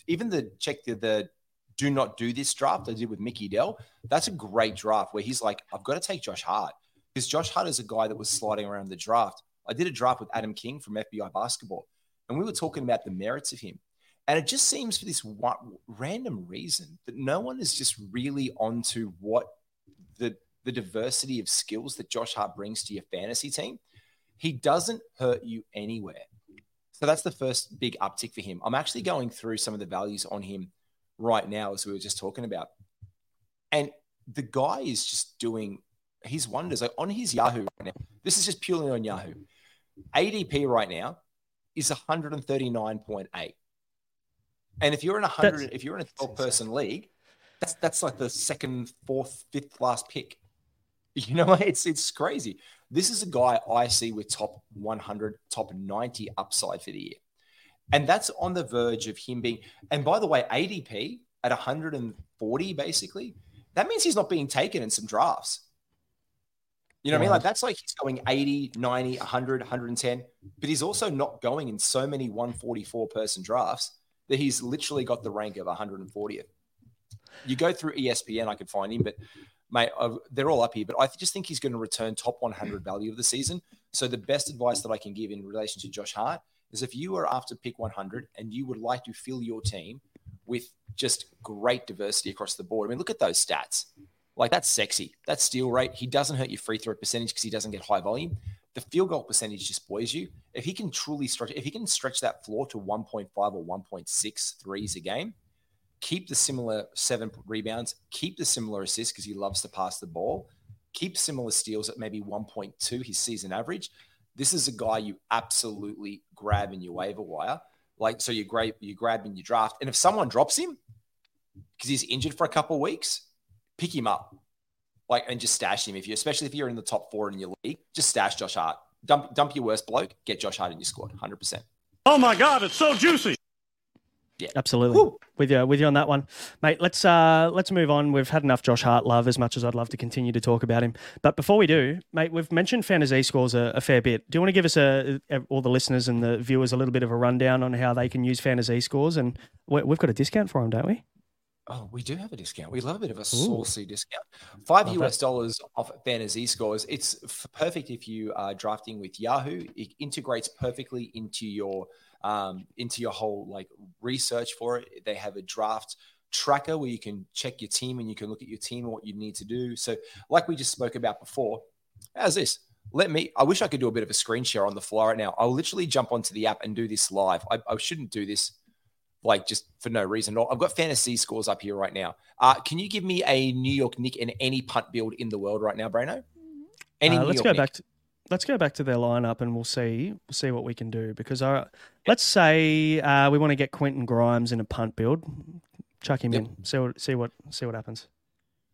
[SPEAKER 4] Even the check the, the do not do this draft I did with Mickey Dell. That's a great draft where he's like, I've got to take Josh Hart because Josh Hart is a guy that was sliding around the draft. I did a draft with Adam King from FBI Basketball, and we were talking about the merits of him. And it just seems for this one, random reason that no one is just really onto what the the diversity of skills that Josh Hart brings to your fantasy team. He doesn't hurt you anywhere. So that's the first big uptick for him. I'm actually going through some of the values on him right now, as we were just talking about. And the guy is just doing his wonders. Like on his Yahoo right now, this is just purely on Yahoo. ADP right now is 139.8. And if you're in a hundred, that's, if you're in a twelve person league, that's that's like the second, fourth, fifth last pick. You know, it's it's crazy. This is a guy I see with top 100, top 90 upside for the year. And that's on the verge of him being. And by the way, ADP at 140, basically, that means he's not being taken in some drafts. You know what I mean? Like that's like he's going 80, 90, 100, 110, but he's also not going in so many 144 person drafts that he's literally got the rank of 140th. You go through ESPN, I could find him, but mate, I've, they're all up here. But I just think he's going to return top 100 value of the season. So the best advice that I can give in relation to Josh Hart is if you are after pick 100 and you would like to fill your team with just great diversity across the board. I mean, look at those stats. Like that's sexy. That steal rate. He doesn't hurt your free throw percentage because he doesn't get high volume the field goal percentage just buoys you. If he can truly stretch, if he can stretch that floor to 1.5 or 1.6 threes a game, keep the similar seven rebounds, keep the similar assists because he loves to pass the ball, keep similar steals at maybe 1.2 his season average. This is a guy you absolutely grab in your waiver wire. Like, so you grab, you grab in your draft. And if someone drops him because he's injured for a couple weeks, pick him up like and just stash him if you, especially if you're in the top four in your league, just stash Josh Hart. Dump dump your worst bloke, get Josh Hart in your squad, hundred percent.
[SPEAKER 5] Oh my god, it's so juicy.
[SPEAKER 3] Yeah, absolutely. Woo. With you, with you on that one, mate. Let's uh, let's move on. We've had enough Josh Hart love, as much as I'd love to continue to talk about him. But before we do, mate, we've mentioned FantaZScores a, a fair bit. Do you want to give us a, a, all the listeners and the viewers a little bit of a rundown on how they can use FantaZScores? And we've got a discount for them, don't we?
[SPEAKER 4] Oh, we do have a discount. We love a bit of a saucy discount. Five love US dollars off FantaZScores. It's perfect if you are drafting with Yahoo. It integrates perfectly into your um, into your whole like research for it. They have a draft tracker where you can check your team and you can look at your team and what you need to do. So, like we just spoke about before, how's this? Let me. I wish I could do a bit of a screen share on the fly right now. I'll literally jump onto the app and do this live. I, I shouldn't do this like just for no reason. I've got FantaZScores up here right now. Uh, can you give me a New York Knick in any punt build in the world right now, Brano?
[SPEAKER 3] Any uh, let's York go Nick? back. To, let's go back to their lineup and we'll see we'll see what we can do. Because uh, let's say uh, we want to get Quentin Grimes in a punt build. Chuck him yep. in. See what see what see what happens.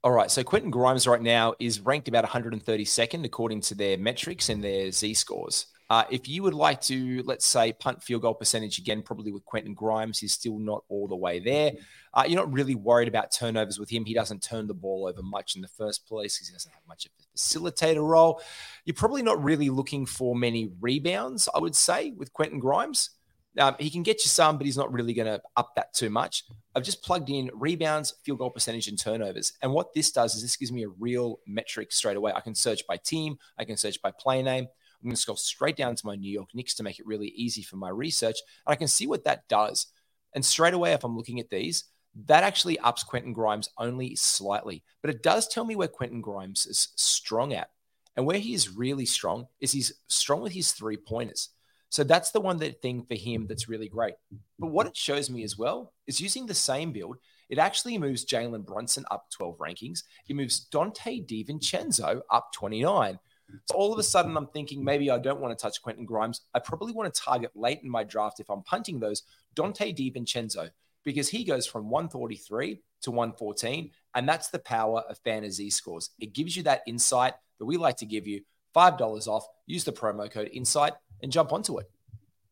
[SPEAKER 4] All right. So Quentin Grimes right now is ranked about 132nd according to their metrics and their Z scores. Uh, if you would like to, let's say, punt field goal percentage again, probably with Quentin Grimes, he's still not all the way there. Uh, you're not really worried about turnovers with him. He doesn't turn the ball over much in the first place because he doesn't have much of a facilitator role. You're probably not really looking for many rebounds, I would say, with Quentin Grimes. Um, he can get you some, but he's not really going to up that too much. I've just plugged in rebounds, field goal percentage, and turnovers. And what this does is this gives me a real metric straight away. I can search by team, I can search by play name. I'm going to scroll straight down to my New York Knicks to make it really easy for my research. And I can see what that does. And straight away, if I'm looking at these, that actually ups Quentin Grimes only slightly. But it does tell me where Quentin Grimes is strong at. And where he is really strong is he's strong with his three pointers. So that's the one that thing for him that's really great. But what it shows me as well is using the same build, It actually moves Jalen Brunson up 12 rankings. It moves Donte DiVincenzo up 29. So all of a sudden, I'm thinking maybe I don't want to touch Quentin Grimes. I probably want to target late in my draft if I'm punting those Donte DiVincenzo because he goes from 143 to 114. And that's the power of FantaZScores. It gives you that insight that we like to give you $5 off. Use the promo code INSIGHT and jump onto it.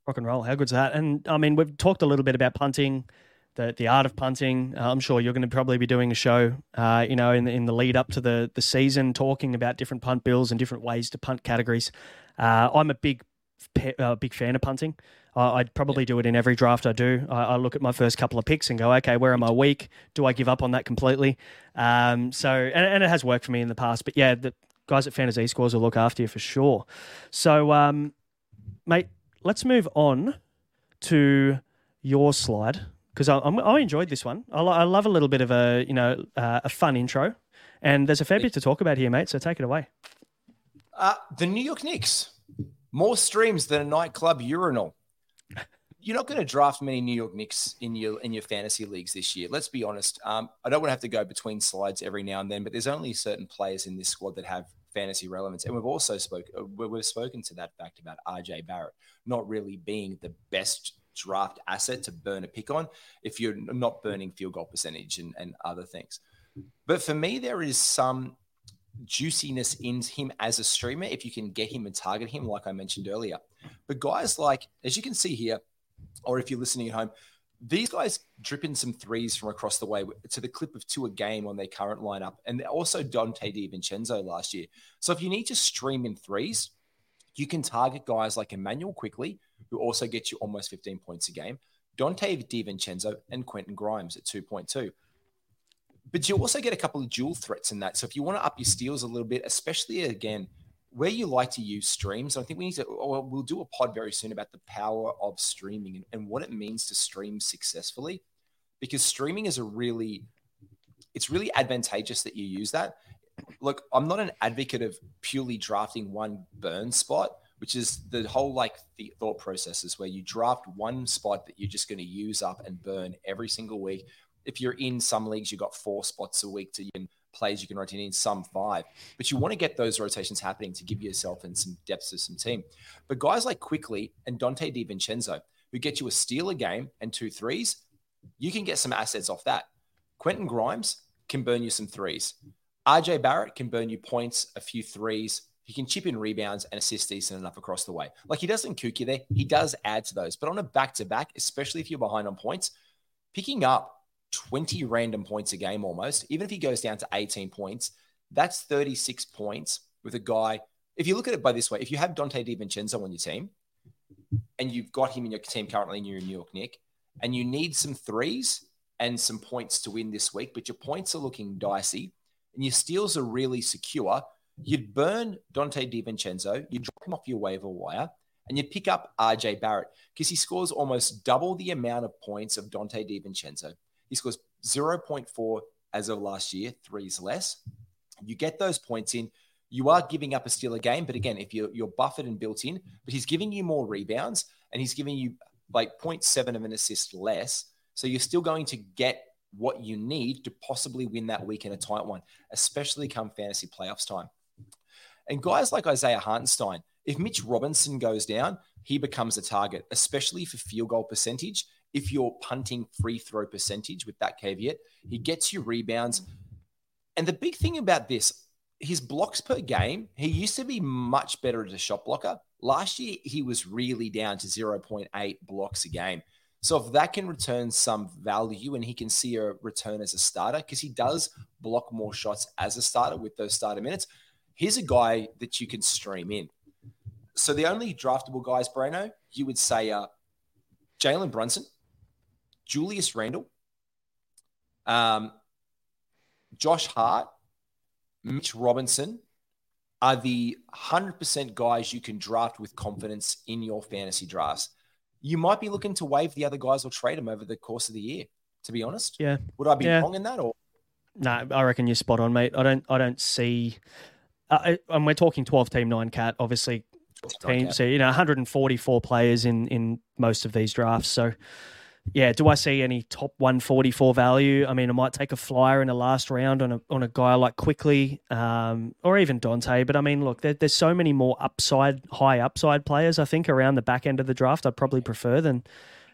[SPEAKER 3] Rock and roll. How good's that? And I mean, we've talked a little bit about punting, the the art of punting. Uh, I'm sure you're going to probably be doing a show, uh, you know, in the, in the lead up to the the season, talking about different punt builds and different ways to punt categories. Uh, I'm a big uh, big fan of punting. I'd probably do it in every draft I do. I, I, look at my first couple of picks and go, okay, where am I weak? Do I give up on that completely? Um, so, and, and, it has worked for me in the past. But yeah, the guys at FantaZScores will look after you for sure. So, um, mate, let's move on to your slide because I, I, enjoyed this one. I, I, love a little bit of a you know uh, a fun intro, and there's a fair bit to talk about here, mate. So take it away.
[SPEAKER 4] Uh, the New York Knicks more streams than a nightclub urinal. You're not going to draft many New York Knicks in your in your fantasy leagues this year. Let's be honest. Um, I don't want to have to go between slides every now and then, but there's only certain players in this squad that have fantasy relevance. And we've also spoken uh, we've spoken to that fact about RJ Barrett not really being the best draft asset to burn a pick on if you're not burning field goal percentage and, and other things. But for me, there is some juiciness in him as a streamer if you can get him and target him, like I mentioned earlier. But guys like, as you can see here, or if you're listening at home, these guys drip in some threes from across the way to the clip of two a game on their current lineup, and also Donte DiVincenzo last year. So if you need to stream in threes, you can target guys like Immanuel Quickley, who also gets you almost 15 points a game, Donte DiVincenzo, and Quentin Grimes at 2.2. But you also get a couple of dual threats in that. So if you want to up your steals a little bit, especially again where you like to use streams, I think we need to, oh, or we'll do a pod very soon about the power of streaming and, and what it means to stream successfully. Because streaming is a really, it's really advantageous that you use that. Look, I'm not an advocate of purely drafting one burn spot, which is the whole like the thought processes where you draft one spot that you're just going to use up and burn every single week. If you're in some leagues, you've got four spots a week to even plays you can rotate in, some five. But you want to get those rotations happening to give yourself and some depth to some team. But guys like Quickley and Donte DiVincenzo, who get you a steal a game and two threes, you can get some assets off that. Quentin Grimes can burn you some threes. RJ Barrett can burn you points, a few threes. He can chip in rebounds and assist decent enough across the way. Like he doesn't kook you there. He does add to those. But on a back to back, especially if you're behind on points, picking up 20 random points a game almost, even if he goes down to 18 points, that's 36 points with a guy. If you look at it by this way, if you have Donte DiVincenzo on your team and you've got him in your team currently and you're in New York Knick, and you need some threes and some points to win this week, but your points are looking dicey and your steals are really secure, you'd burn Donte DiVincenzo, you'd drop him off your waiver wire, and you'd pick up RJ Barrett because he scores almost double the amount of points of Donte DiVincenzo he scores 0.4 as of last year, threes less. You get those points in. You are giving up a steal a game, but again, if you're, you're buffered and built in, but he's giving you more rebounds and he's giving you like 0.7 of an assist less. So you're still going to get what you need to possibly win that week in a tight one, especially come fantasy playoffs time. And guys like Isaiah Hartenstein, if Mitch Robinson goes down, he becomes a target, especially for field goal percentage if you're punting free throw percentage with that caveat. He gets you rebounds. And the big thing about this, his blocks per game, he used to be much better as a shot blocker. Last year, he was really down to 0.8 blocks a game. So if that can return some value and he can see a return as a starter, because he does block more shots as a starter with those starter minutes, here's a guy that you can stream in. So the only draftable guys, Brano, you would say are Jalen Brunson, Julius Randle, um, Josh Hart, Mitch Robinson are the 100% guys you can draft with confidence in your fantasy drafts. You might be looking to waive the other guys or trade them over the course of the year, to be honest.
[SPEAKER 3] Yeah.
[SPEAKER 4] Would I be
[SPEAKER 3] yeah.
[SPEAKER 4] wrong in that or?
[SPEAKER 3] No, I reckon you're spot on, mate. I don't, I don't see, uh, and we're talking 12 team nine cat, obviously. Team, so you know, 144 players in in most of these drafts. So yeah, do I see any top 144 value? I mean, I might take a flyer in the last round on a on a guy like Quickley um, or even Donte. But I mean, look, there, there's so many more upside, high upside players. I think around the back end of the draft, I'd probably prefer than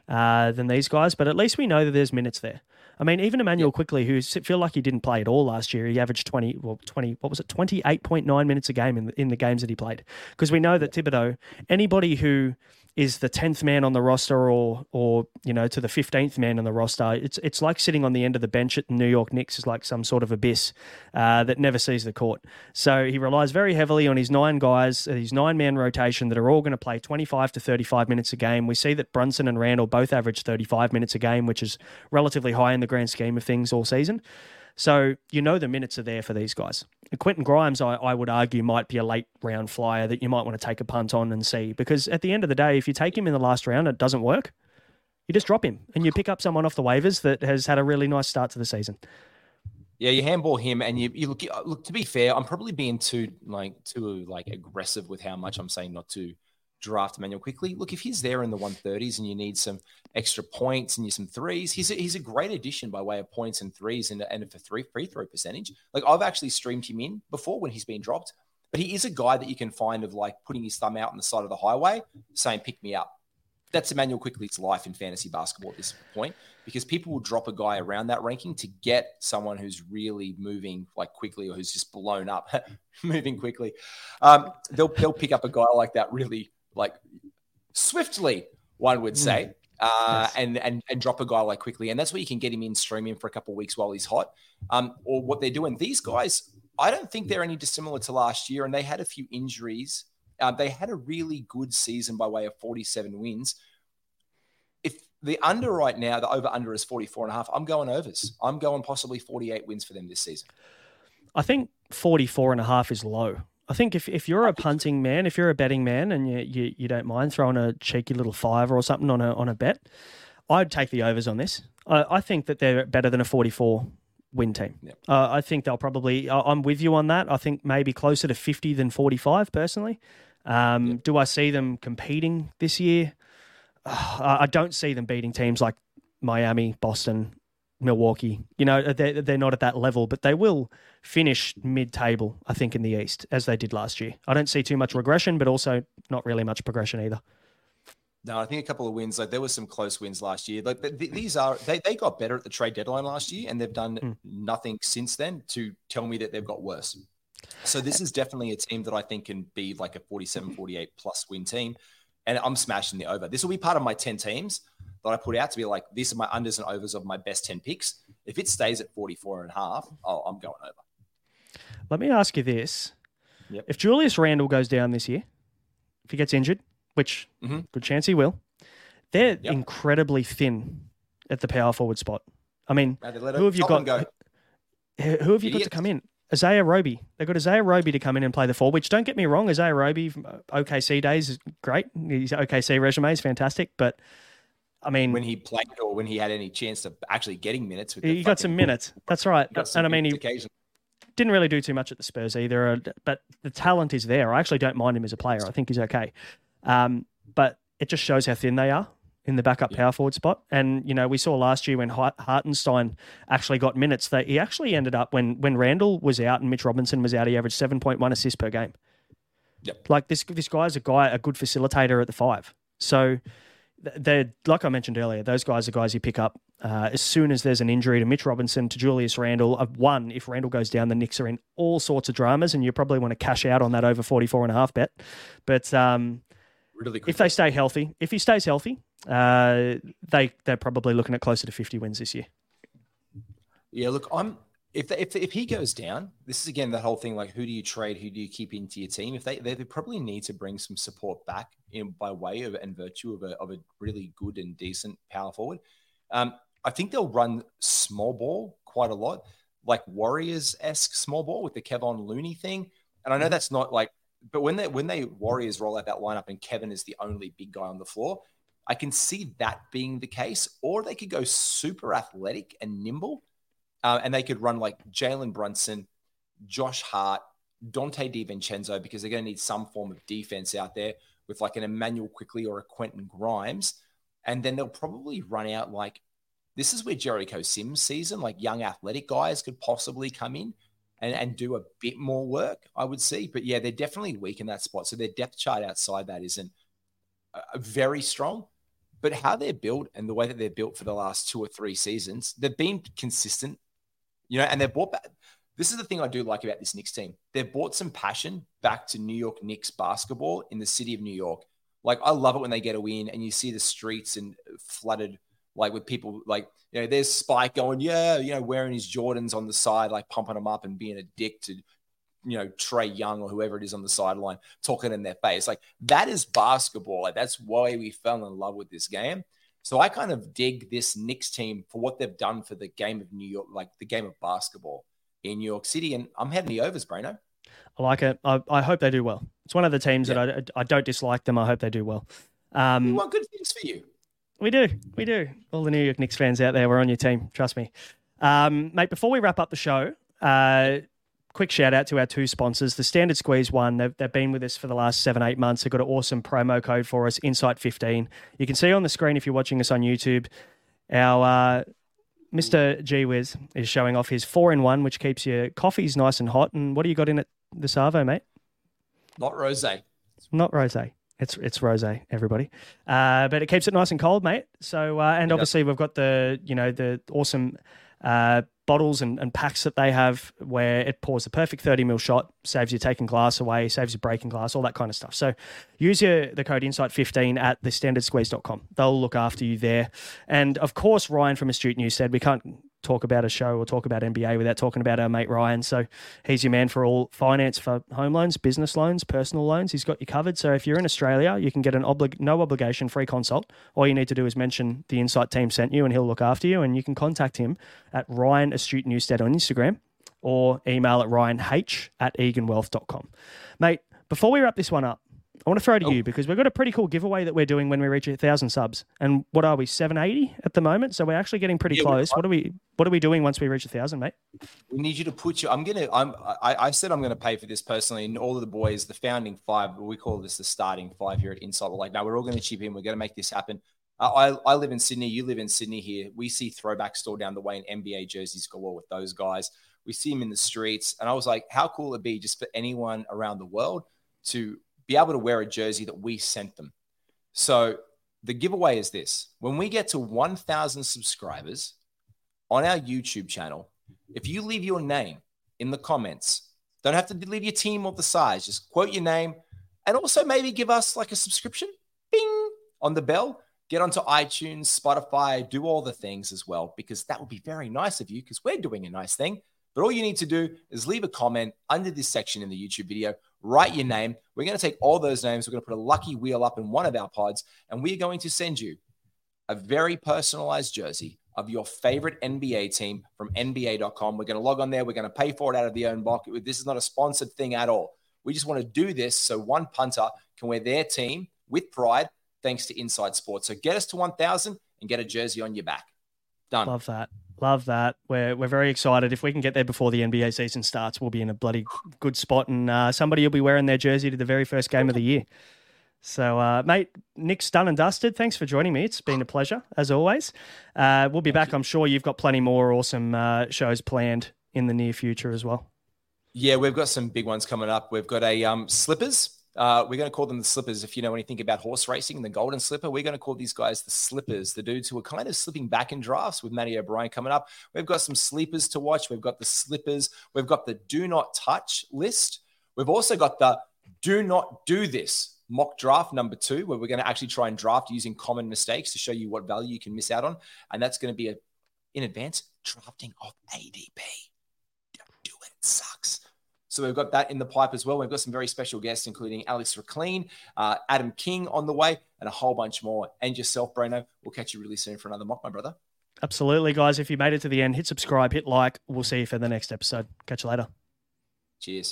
[SPEAKER 3] uh, than these guys. But at least we know that there's minutes there. I mean, even Immanuel yep. Quickley, who feel like he didn't play at all last year, he averaged 20, well, 20, what was it, 28.9 minutes a game in the, in the games that he played. Because we know that Thibodeau, anybody who is the tenth man on the roster or or you know to the fifteenth man on the roster. It's it's like sitting on the end of the bench at the New York Knicks is like some sort of abyss uh, that never sees the court. So he relies very heavily on his nine guys, uh, his nine man rotation that are all going to play twenty five to thirty five minutes a game. We see that Brunson and Randle both average thirty five minutes a game, which is relatively high in the grand scheme of things all season. So you know the minutes are there for these guys. Quentin Grimes, I, I, would argue, might be a late round flyer that you might want to take a punt on and see. Because at the end of the day, if you take him in the last round, it doesn't work. You just drop him and you pick up someone off the waivers that has had a really nice start to the season.
[SPEAKER 4] Yeah, you handball him, and you, you look. Look, to be fair, I'm probably being too like too like aggressive with how much I'm saying not to draft Immanuel Quickley. Look, if he's there in the 130s and you need some extra points and you some threes, he's a, he's a great addition by way of points and threes and, and for three free throw percentage. Like I've actually streamed him in before when he's been dropped, but he is a guy that you can find of like putting his thumb out on the side of the highway saying, pick me up. That's Immanuel Quickley's life in fantasy basketball at this point because people will drop a guy around that ranking to get someone who's really moving like quickly or who's just blown up, moving quickly. Um, they'll they'll pick up a guy like that really like swiftly, one would say. Mm. Uh, yes. and and and drop a guy like Quickley, and that's where you can get him in, stream him for a couple of weeks while he's hot. Um, or what they're doing. These guys, I don't think they're any dissimilar to last year, and they had a few injuries. Uh, they had a really good season by way of 47 wins. If the under right now, the over under is 44 and a half, I'm going overs. I'm going possibly 48 wins for them this season.
[SPEAKER 3] I think 44 and a half is low. I think if, if you're a punting man, if you're a betting man and you, you, you don't mind throwing a cheeky little fiver or something on a, on a bet, I'd take the overs on this. I, I think that they're better than a 44 win team. Yep. Uh, I think they'll probably, I'm with you on that. I think maybe closer to 50 than 45 personally. Um, yep. Do I see them competing this year? Uh, I don't see them beating teams like Miami, Boston, Milwaukee. You know, they're, they're not at that level, but they will finish mid table, I think, in the East, as they did last year. I don't see too much regression, but also not really much progression either.
[SPEAKER 4] No, I think a couple of wins. Like there was some close wins last year. Like th- these are they, they got better at the trade deadline last year, and they've done mm. nothing since then to tell me that they've got worse. So this is definitely a team that I think can be like a 47, 48 plus win team. And I'm smashing the over. This will be part of my 10 teams that I put out to be like, these are my unders and overs of my best 10 picks. If it stays at 44 and a half, oh, I'm going over.
[SPEAKER 3] Let me ask you this. Yep. If Julius Randle goes down this year, if he gets injured, which mm-hmm. good chance he will, they're yep. incredibly thin at the power forward spot. I mean, who have you got? Go. Who have you got to come in? Isaiah Roby. They've got Isaiah Roby to come in and play the four, which don't get me wrong, Isaiah Roby from OKC days is great. His OKC resume is fantastic, but I mean,
[SPEAKER 4] when he played or when he had any chance of actually getting minutes, with
[SPEAKER 3] he got some minutes. That's right. And I mean, he didn't really do too much at the Spurs either. Uh, but the talent is there. I actually don't mind him as a player. I think he's okay. Um, but it just shows how thin they are in the backup yeah. power forward spot. And you know, we saw last year when Hartenstein actually got minutes that he actually ended up when when Randle was out and Mitch Robinson was out, he averaged seven point one assists per game. Yep. Like this this guy's a guy, a good facilitator at the five. So they're like I mentioned earlier, those guys are guys you pick up uh, as soon as there's an injury to Mitch Robinson, to Julius Randle. Uh, one, if Randle goes down, the Knicks are in all sorts of dramas, and you probably want to cash out on that over 44 and a half bet. But um, really if they stay healthy, if he stays healthy, uh, they they're probably looking at closer to 50 wins this year.
[SPEAKER 4] Yeah, look, I'm if, if if he goes down, this is again that whole thing like who do you trade, who do you keep into your team? If they they, probably need to bring some support back in by way of and virtue of a of a really good and decent power forward. Um, I think they'll run small ball quite a lot, like Warriors esque small ball with the Kevon Looney thing. And I know mm-hmm. that's not like, but when they when they Warriors roll out that lineup and Kevon is the only big guy on the floor, I can see that being the case. Or they could go super athletic and nimble uh, and they could run like Jalen Brunson, Josh Hart, Donte DiVincenzo, because they're going to need some form of defense out there with like an Immanuel Quickley or a Quentin Grimes. and then they'll probably run out like this is where Jericho Sims season, like young athletic guys could possibly come in and, and do a bit more work, I would see. But yeah, they're definitely weak in that spot. So their depth chart outside that isn't uh, very strong. But how they're built and the way that they're built for the last two or three seasons, they've been consistent, you know, and they've brought back. This is the thing I do like about this Knicks team. They've brought some passion back to New York Knicks basketball in the city of New York. Like I love it when they get a win and you see the streets and flooded like with people like you know there's Spike going yeah you know wearing his Jordans on the side like pumping them up and being a dick to you know Trae Young or whoever it is on the sideline talking in their face like that is basketball like that's why we fell in love with this game so I kind of dig this Knicks team for what they've done for the game of New York like the game of basketball in New York City and I'm having the overs Brano
[SPEAKER 3] I like it I, I hope they do well it's one of the teams yeah. that I, I don't dislike them I hope they do well
[SPEAKER 4] um, we want good things for you
[SPEAKER 3] we do. We do. All the New York Knicks fans out there, we're on your team. Trust me. Um, mate, before we wrap up the show, uh, quick shout out to our two sponsors. The Standard Squeeze one, they've, they've been with us for the last seven, eight months. They've got an awesome promo code for us, Insight15. You can see on the screen if you're watching us on YouTube, our uh, Mr. G Wiz is showing off his four in one, which keeps your coffees nice and hot. And what do you got in it the Savo, mate?
[SPEAKER 4] Not rose.
[SPEAKER 3] Not rose. It's it's rosé, everybody, uh, but it keeps it nice and cold, mate. So uh, and obviously we've got the you know the awesome uh, bottles and, and, packs that they have where it pours the perfect 30 mil shot, saves you taking glass away, saves you breaking glass, all that kind of stuff. So use your the code insight15 at thestandardsqueeze.com. They'll look after you there. And of course, Ryan from Astute Newstead we can't talk about a show or talk about NBA without talking about our mate Ryan. So he's your man for all finance for home loans, business loans, personal loans. He's got you covered. So if you're in Australia, you can get an no obligation free consult. All you need to do is mention the Insight team sent you and he'll look after you. And you can contact him at Ryan Astute Newstead on Instagram or email at ryanh at eganwealth.com. Mate, before we wrap this one up, I want to throw to oh. you because we've got a pretty cool giveaway that we're doing when we reach a thousand subs. And what are we, seven eighty at the moment? So we're actually getting pretty yeah, close. What are we? What are we doing once we reach a thousand, mate?
[SPEAKER 4] We need you to put you. I'm gonna. I'm. I, I said I'm gonna pay for this personally, and all of the boys, the founding five, we call this the starting five here at Insight. We're like, now we're all going to chip in. We're going to make this happen. Uh, I, I live in Sydney. You live in Sydney here. We see throwback store down the way in NBA jerseys galore with those guys. We see them in the streets, and I was like, how cool it be just for anyone around the world to be able to wear a jersey that we sent them. So the giveaway is this when we get to 1,000 subscribers on our YouTube channel, if you leave your name in the comments, don't have to leave your team or the size, just quote your name and also maybe give us like a subscription, bing, on the bell. Get onto iTunes, Spotify, do all the things as well, because that would be very nice of you because we're doing a nice thing. But all you need to do is leave a comment under this section in the YouTube video write your name. We're going to take all those names. We're going to put a lucky wheel up in one of our pods, and we're going to send you a very personalized jersey of your favorite NBA team from NBA.com. We're going to log on there. We're going to pay for it out of the own pocket. This is not a sponsored thing at all. We just want to do this so one punter can wear their team with pride thanks to Insight Sports. So get us to 1,000 and get a jersey on your back. Done.
[SPEAKER 3] Love that. Love that. We're we're very excited. If we can get there before the NBA season starts, we'll be in a bloody good spot, and uh, somebody will be wearing their jersey to the very first game of the year. So, uh, mate, Knicks done and dusted. Thanks for joining me. It's been a pleasure as always. Uh, we'll be Thank back. You. I'm sure you've got plenty more awesome uh, shows planned in the near future as well.
[SPEAKER 4] Yeah, we've got some big ones coming up. We've got a um, slippers uh, we're going to call them the slippers. If you know anything about horse racing, the golden slipper, we're going to call these guys the slippers, the dudes who are kind of slipping back in drafts with Matty O'Brien coming up. We've got some sleepers to watch. We've got the slippers. We've got the do not touch list. We've also got the do not do this mock draft number two, where we're going to actually try and draft using common mistakes to show you what value you can miss out on. And that's going to be a, in advance drafting of ADP. Don't do it. It sucks. So we've got that in the pipe as well. We've got some very special guests, including Alex Reclean, uh, Adam King on the way, and a whole bunch more. And yourself, Breno. We'll catch you really soon for another mock, my brother.
[SPEAKER 3] Absolutely, guys. If you made it to the end, hit subscribe, hit like. We'll see you for the next episode. Catch you later.
[SPEAKER 4] Cheers.